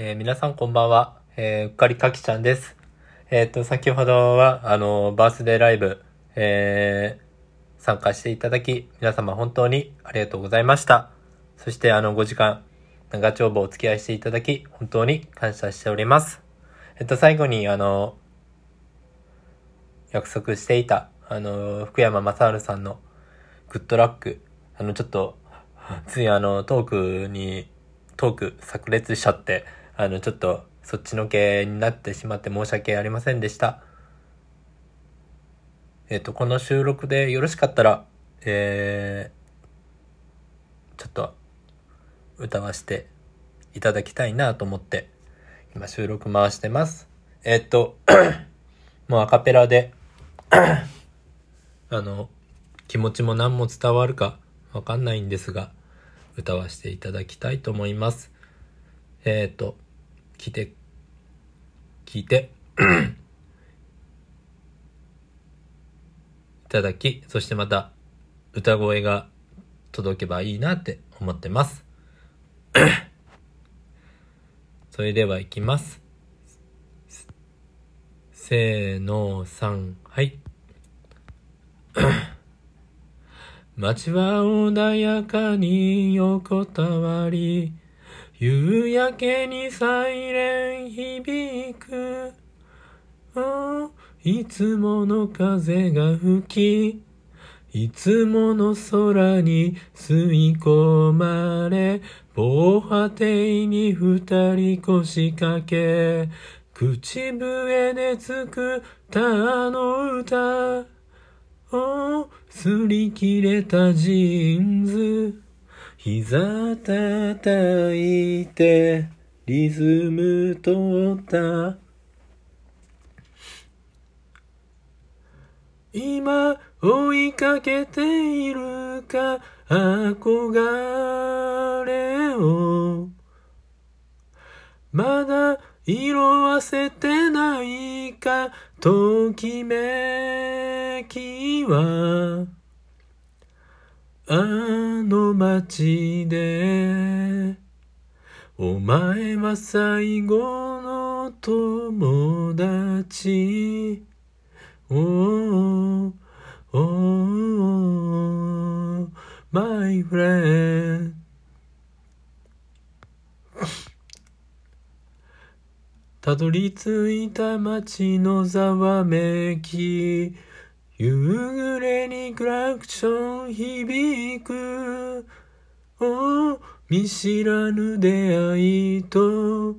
えー皆さんこんばんは。えーうっかりかきちゃんです。えっ、と、先ほどは、あの、バースデーライブ、えー参加していただき、皆様本当にありがとうございました。そして、あの、5時間、長丁場お付き合いしていただき、本当に感謝しております。えっと、最後に、あの、約束していた、あの、福山雅治さんの、グッドラック、あの、ちょっと、ついあの、トークに、トーク炸裂しちゃって、あの、ちょっと、そっちの系になってしまって申し訳ありませんでした。えっ、と、この収録でよろしかったら、えー、ちょっと、歌わせていただきたいなと思って、今収録回してます。えっ、と、もうアカペラで、あの、気持ちも何も伝わるかわかんないんですが、歌わせていただきたいと思います。えっ、と、聞いて、聞いて、いただき、そしてまた歌声が届けばいいなって思ってます。それでは行きます。せーの、3、はい。街は穏やかに横たわり、夕焼けにサイレン響く。いつもの風が吹き、いつもの空に吸い込まれ、防波堤に二人腰掛け、口笛で作ったあの歌。お擦り切れたジーンズ膝叩いてリズム取った。今追いかけているか憧れを。まだ色あせてないかときめきは。あの街でお前は最後の友達。おーおー my friend たどり着いた街のざわめき。夕暮れにクラクション響く。お見知らぬ出会いと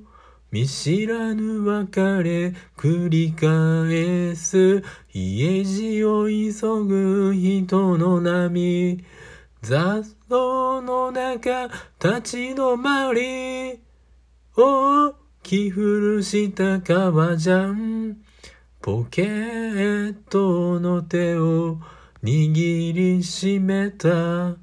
見知らぬ別れ繰り返す。家路を急ぐ人の波。雑草の中立ち止まり。お着古した革ジャン。ポケットの手を握りしめた。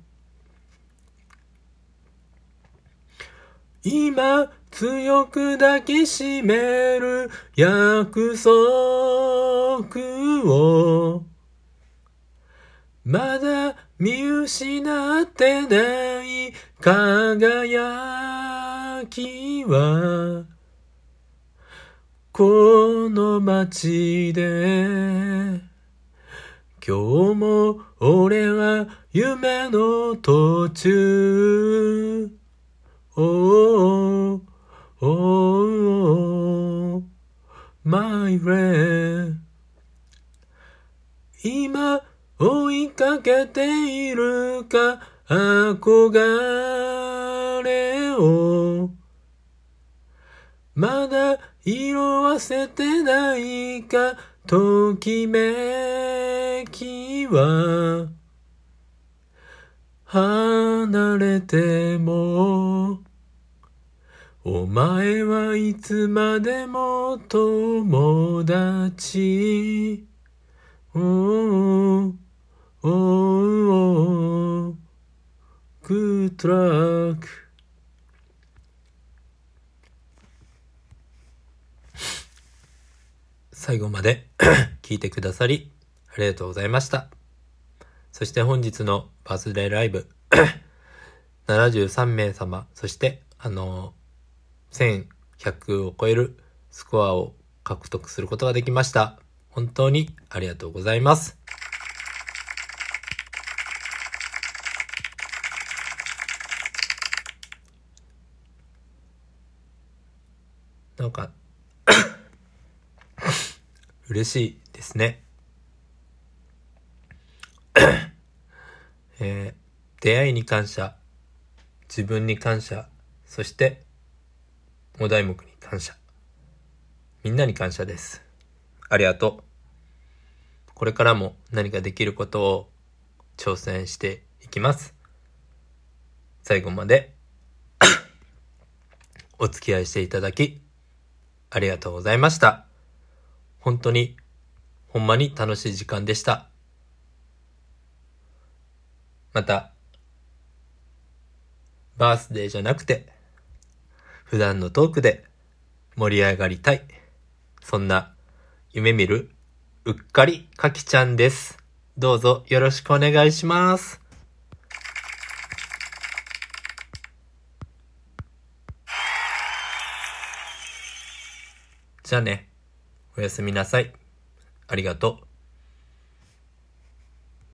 今強く抱きしめる約束を。まだ見失ってない輝きは。この街で今日も俺は夢の途中。おーおー my friend 今追いかけているか憧れを。色あせてないかときめきは。離れてもお前はいつまでも友達。おーおーおー Good luck 最後まで 聞いてくださりありがとうございました。そして本日のバースデーライブ 73名様、そして、あの、1100を超えるスコアを獲得することができました。本当にありがとうございます。なんか嬉しいですね。えー、出会いに感謝、自分に感謝、そして、お題目に感謝。みんなに感謝です。ありがとう。これからも何かできることを挑戦していきます。最後までお付き合いしていただき、ありがとうございました。本当に、ほんまに楽しい時間でした。また、バースデーじゃなくて、普段のトークで盛り上がりたい。そんな夢見るうっかりかきちゃんです。どうぞよろしくお願いします。じゃあね、おやすみなさい。ありがとう。